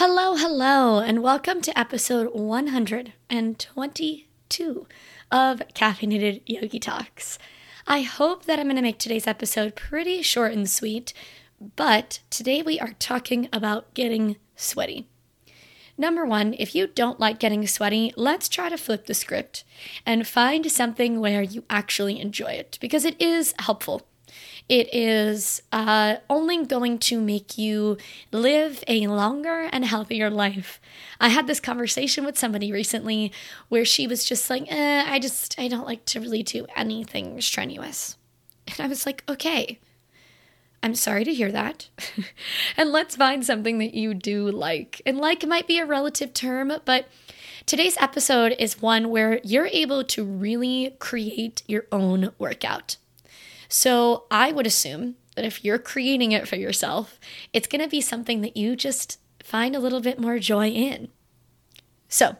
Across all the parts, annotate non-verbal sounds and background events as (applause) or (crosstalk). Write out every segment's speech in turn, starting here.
Hello, hello, and welcome to episode 122 of Caffeinated Yogi Talks. I hope that I'm going to make today's episode pretty short and sweet, but today we are talking about getting sweaty. Number one, if you don't like getting sweaty, let's try to flip the script and find something where you actually enjoy it because it is helpful. It is uh, only going to make you live a longer and healthier life. I had this conversation with somebody recently where she was just like, eh, I just, I don't like to really do anything strenuous. And I was like, okay, I'm sorry to hear that. (laughs) and let's find something that you do like. And like might be a relative term, but today's episode is one where you're able to really create your own workout. So I would assume that if you're creating it for yourself, it's going to be something that you just find a little bit more joy in. So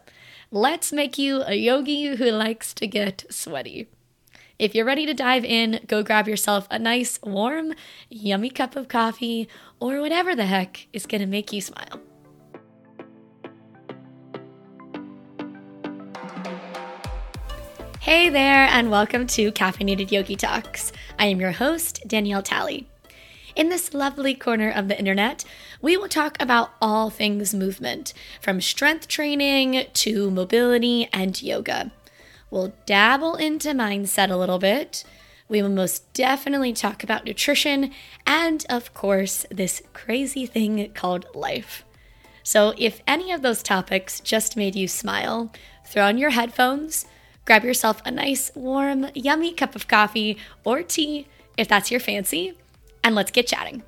let's make you a yogi who likes to get sweaty. If you're ready to dive in, go grab yourself a nice, warm, yummy cup of coffee or whatever the heck is going to make you smile. Hey there, and welcome to Caffeinated Yogi Talks. I am your host, Danielle Talley. In this lovely corner of the internet, we will talk about all things movement, from strength training to mobility and yoga. We'll dabble into mindset a little bit. We will most definitely talk about nutrition and, of course, this crazy thing called life. So, if any of those topics just made you smile, throw on your headphones Grab yourself a nice, warm, yummy cup of coffee or tea if that's your fancy, and let's get chatting.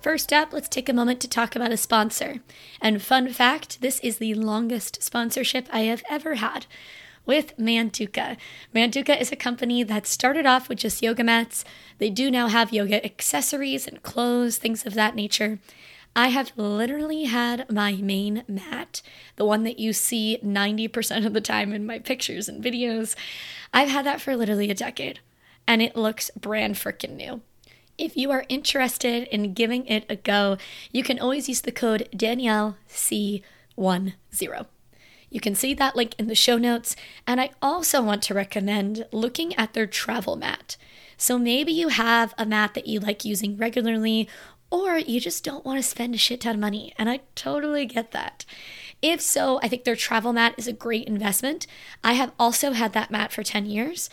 First up, let's take a moment to talk about a sponsor. And fun fact this is the longest sponsorship I have ever had with Manduka. Manduka is a company that started off with just yoga mats. They do now have yoga accessories and clothes, things of that nature. I have literally had my main mat, the one that you see 90% of the time in my pictures and videos. I've had that for literally a decade, and it looks brand freaking new. If you are interested in giving it a go, you can always use the code DanielleC10. You can see that link in the show notes. And I also want to recommend looking at their travel mat. So maybe you have a mat that you like using regularly, or you just don't want to spend a shit ton of money. And I totally get that. If so, I think their travel mat is a great investment. I have also had that mat for 10 years.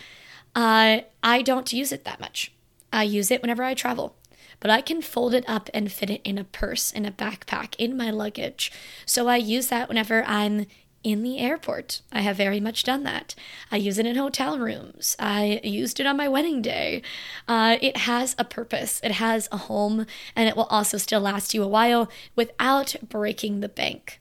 Uh, I don't use it that much. I use it whenever I travel but I can fold it up and fit it in a purse, in a backpack, in my luggage. So I use that whenever I'm in the airport. I have very much done that. I use it in hotel rooms. I used it on my wedding day. Uh, it has a purpose, it has a home, and it will also still last you a while without breaking the bank.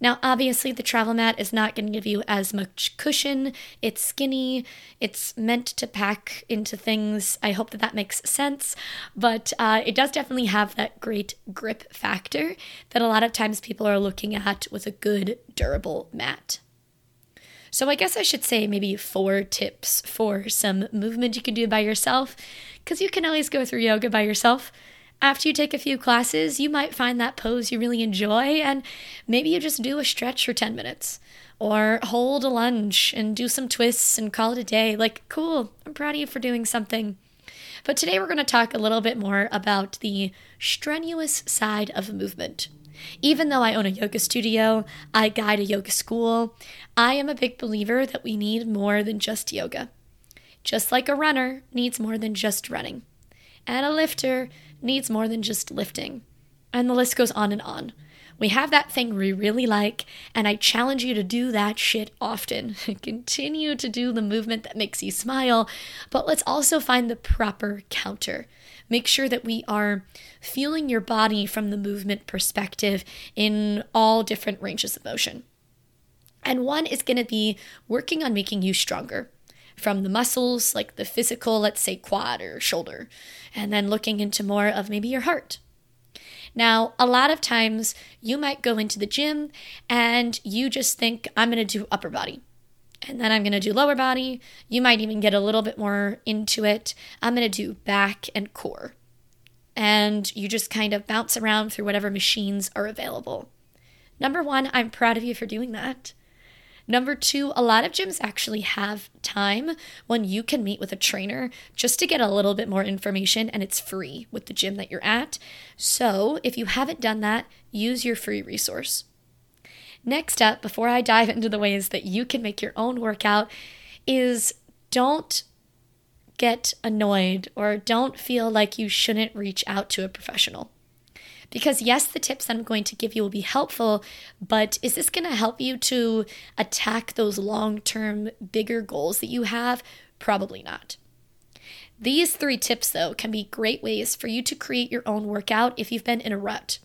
Now, obviously, the travel mat is not going to give you as much cushion. It's skinny. It's meant to pack into things. I hope that that makes sense. But uh, it does definitely have that great grip factor that a lot of times people are looking at with a good, durable mat. So, I guess I should say maybe four tips for some movement you can do by yourself, because you can always go through yoga by yourself. After you take a few classes, you might find that pose you really enjoy, and maybe you just do a stretch for 10 minutes or hold a lunge and do some twists and call it a day. Like, cool, I'm proud of you for doing something. But today we're going to talk a little bit more about the strenuous side of movement. Even though I own a yoga studio, I guide a yoga school, I am a big believer that we need more than just yoga. Just like a runner needs more than just running, and a lifter needs more than just lifting. And the list goes on and on. We have that thing we really like, and I challenge you to do that shit often. (laughs) Continue to do the movement that makes you smile, but let's also find the proper counter. Make sure that we are feeling your body from the movement perspective in all different ranges of motion. And one is going to be working on making you stronger from the muscles, like the physical, let's say quad or shoulder, and then looking into more of maybe your heart. Now, a lot of times you might go into the gym and you just think, I'm going to do upper body. and then I'm going to do lower body. You might even get a little bit more into it. I'm going to do back and core. And you just kind of bounce around through whatever machines are available. Number one, I'm proud of you for doing that. Number two, a lot of gyms actually have time when you can meet with a trainer just to get a little bit more information, and it's free with the gym that you're at. So if you haven't done that, use your free resource. Next up, before I dive (laughs) into the ways that you can make your own workout, is don't get annoyed or don't feel like you shouldn't reach out to a professional. Because, yes, the tips that I'm going to give you will be helpful, but is this going to help you to attack those long term, bigger goals that you have? Probably not. These three tips, though, can be great ways for you to create your own workout if you've been in a rut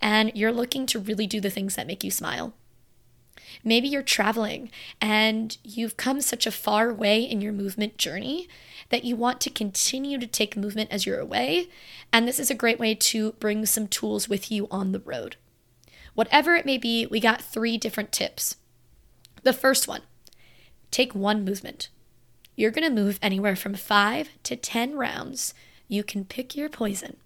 and you're looking to really do the things that make you smile. Maybe you're traveling and you've come such a far way in your movement journey that you want to continue to take movement as you're away. And this is a great way to bring some tools with you on the road. Whatever it may be, we got three different tips. The first one take one movement. You're going to move anywhere from five to 10 rounds. You can pick your poison.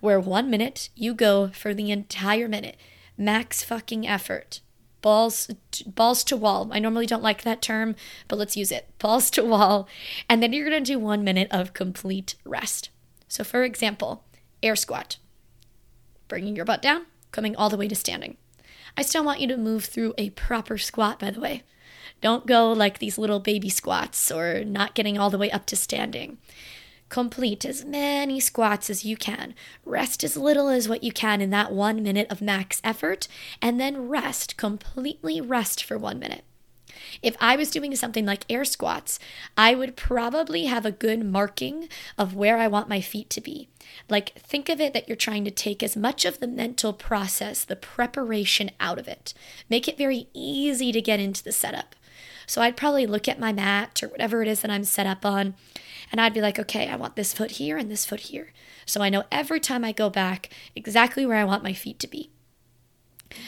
Where one minute you go for the entire minute, max fucking effort balls balls to wall. I normally don't like that term, but let's use it. (laughs) Balls to wall. And then you're going to do 1 minute of complete rest. So for example, air squat. Bringing your butt down, coming all the way to standing. I still want you to move through a proper squat by the way. Don't go like these little baby squats or not getting all the way up to standing. Complete as many squats as you can. Rest as little as what you can in that one minute of max effort, and then rest, completely rest for one minute. If I was doing something like air squats, I would probably have a good marking of where I want my feet to be. Like, think of it that you're trying to take as much of the mental process, the preparation out of it. Make it very easy to get into the setup. So I'd probably look at my mat or whatever it is that I'm set up on and I'd be like, okay, I want this foot here and this foot here. So I know every time I go back exactly where I want my feet to be.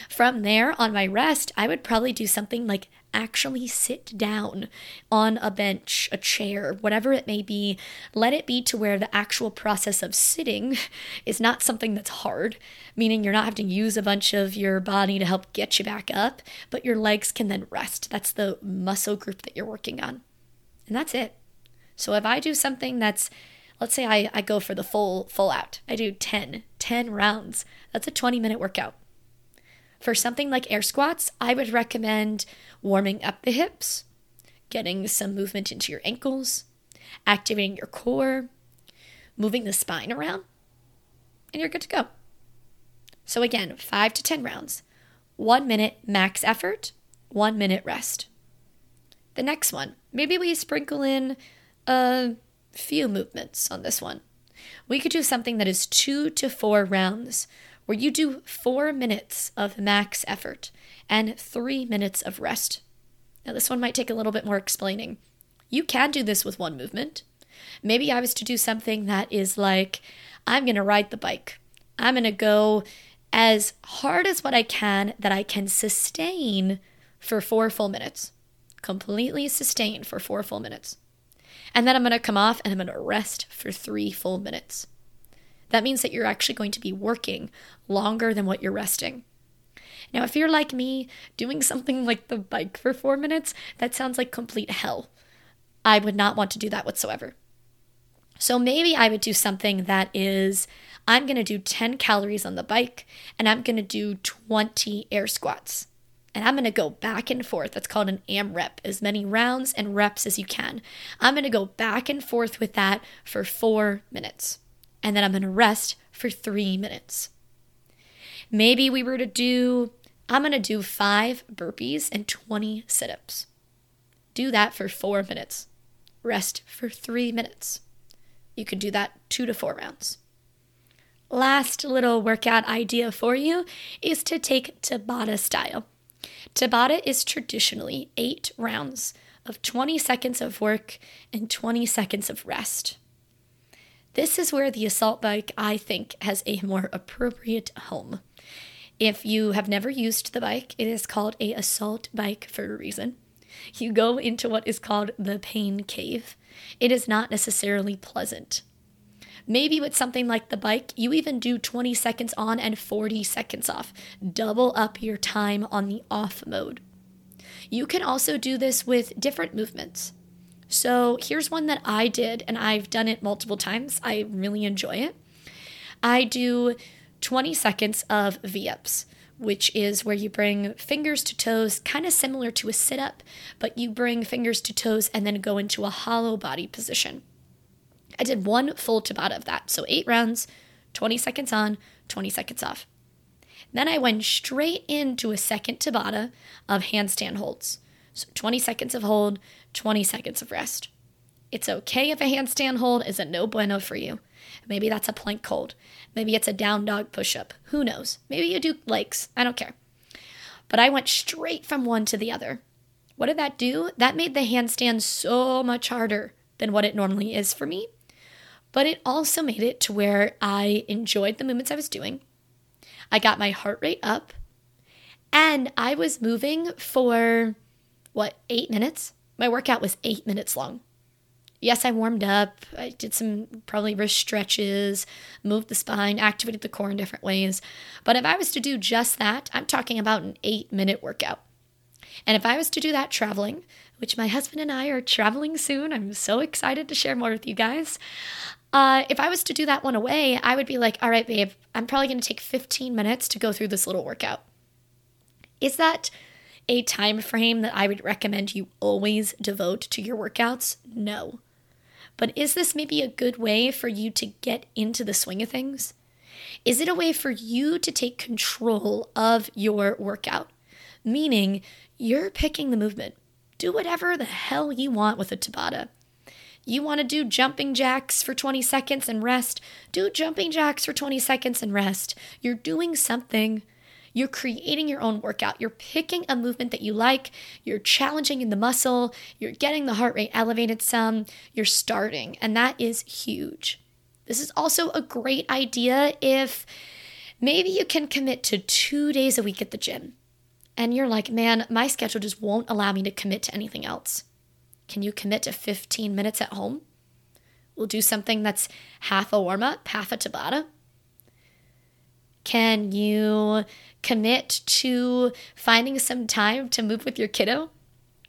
From there, on my rest, I would probably do something like actually sit down on a bench, a chair, whatever it may be. Let it be to where the actual process of sitting (laughs) is not something that's hard, meaning you're not having to use a bunch of your body to help get you back up, but your legs can then rest. That's the muscle group that you're working on. And that's it. So if I do something that's let's say I, I go for the full full out. I do 10, 10 rounds. That's a 20 minute workout. For something like air squats, I would recommend warming up the hips, getting some movement into your ankles, activating your core, moving the spine around, and you're good to go. So again, 5 to 10 rounds. 1 minute max effort, 1 minute rest. The next one, maybe we sprinkle in a few movements on this one. We could do something that is two to four rounds, where you do four minutes of max effort and three minutes of rest. Now, this one might take a little bit more explaining. You can do this with one movement. Maybe I was to do something that is like, I'm going to ride the bike. I'm going to go as hard as what I can that I can sustain for four full minutes. Completely sustain for four full minutes. And then I'm going to come off and I'm going to rest for three full minutes. That means that you're actually going to be working longer than what you're resting. Now, if you're like me, doing (laughs) something like the bike for four minutes, that sounds like complete hell. I would not want to do that whatsoever. So maybe I would do something that is I'm going to do 10 calories on the bike and I'm going to do 20 air squats and I'm going to go back and forth. That's called an AMRAP, as many rounds and reps as you can. I'm going to go back and forth with that for four minutes, and then I'm going to rest for three minutes. Maybe we were to do, I'm going to do five burpees and 20 sit ups. Do that for four minutes. Rest for three minutes. You can do that two to four rounds. Last little workout idea for you is to take Tabata style. Tabata is traditionally eight rounds of 20 seconds of work and 20 seconds of rest. This is where the assault bike, I think, has a more appropriate home. If you have never used the bike, it is called a assault bike for a reason. You go into what is called the pain cave. It is not necessarily pleasant. Maybe with something like the bike, you even do 20 seconds on and 40 seconds off. Double up your time on the off mode. You can also do this with different movements. So here's one that I did, and I've done it multiple times. I really enjoy it. I do 20 seconds of V ups, which is where you bring fingers to toes, kind of similar to a sit up, but you bring fingers to toes and then go into a hollow body position. I did one full Tabata of that. So eight rounds, 20 seconds on, 20 seconds off. Then I went straight into a second Tabata of handstand holds. So 20 seconds of hold, 20 seconds of rest. It's okay if a handstand hold is a no bueno for you. Maybe that's a plank hold. Maybe it's a down dog push up. Who knows? Maybe you do legs. I don't care. But I went straight from one to the other. What did that do? That made the handstand so much harder than what it normally is for me. But it also made it to where I enjoyed the movements I was doing. I got my heart rate up and I was moving for what, eight minutes? My workout was eight minutes long. Yes, I warmed up. I did some probably wrist stretches, moved the spine, activated the core in different ways. But if I was to do just that, I'm talking about an eight minute workout. And if I was to do that traveling, which my husband and I are traveling soon, I'm so excited to share more with you guys. Uh, if I was to do that one away, I would be like, all right, babe, I'm probably going to take 15 minutes to go through this little workout. Is that a time frame that I would recommend you always devote to your workouts? No. But is this maybe a good way for you to get into the swing of things? Is it a way for you to take control of your workout? Meaning, you're picking the movement. Do whatever the hell you want with a Tabata. You want to do jumping jacks for 20 seconds and rest? Do jumping jacks for 20 seconds and rest. You're doing something you're creating your own workout. You're picking a movement that you like. You're challenging in the muscle. You're getting the heart rate elevated some. You're starting, and that is huge. This is also a great idea if maybe you can commit to two days a week at the gym. And you're like, man, my schedule just won't allow me to commit to anything else. Can you commit to 15 minutes at home? We'll do something that's half a warm up, half a Tabata. Can you commit to finding some time to move with your kiddo?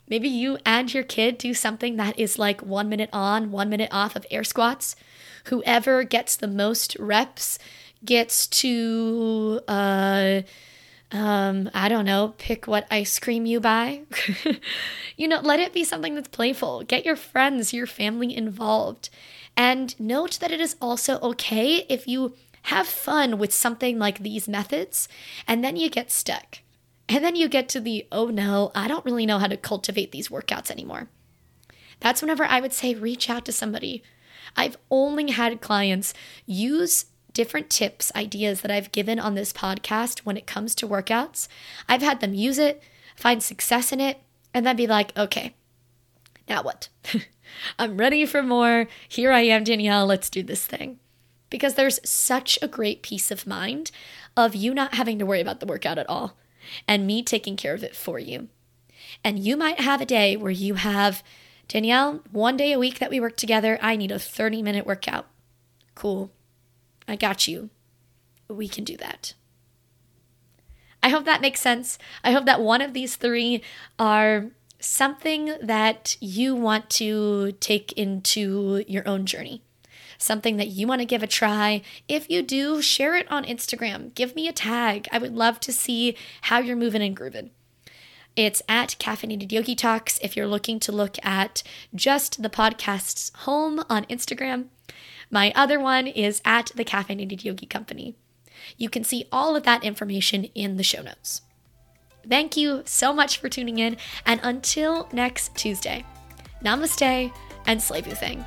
Maybe you and your kid do something that is like one minute on, one minute off of air squats. Whoever gets the most reps gets to, uh, um, I don't know, pick what ice cream you buy. (laughs) you know, let it be something that's playful. Get your friends, your family involved. And note that it is also okay if you have fun with something like these methods, and then you get stuck. And then you get to the, oh no, I don't really know how to cultivate these workouts anymore. That's whenever I would say, reach out to somebody. I've only had clients use different tips, ideas that I've given on this podcast when it comes to workouts. I've had them use it, find success in it, and then be like, okay, now what? (laughs) I'm ready for more. Here I am, Danielle. Let's do this thing because there's such a great peace of mind of you not having to worry about the workout at all and me taking care of it for you. And you might have a day where you have, Danielle, one day a week that we work together, I need a 30 minute workout. Cool. I got you. We can do that. I hope that makes sense. I hope that one of these three are something that you want to take into your own journey something that you want to give a try, if you do, share it on Instagram. Give me a tag. I would love to see how you're moving and grooving. It's at Caffeinated Yogi Talks if you're looking to look at just the podcast's home on Instagram. My other one is at the Caffeinated Yogi Company. You can see all of that information in the show notes. Thank you so much for tuning in, and until next Tuesday, namaste and slave you thing.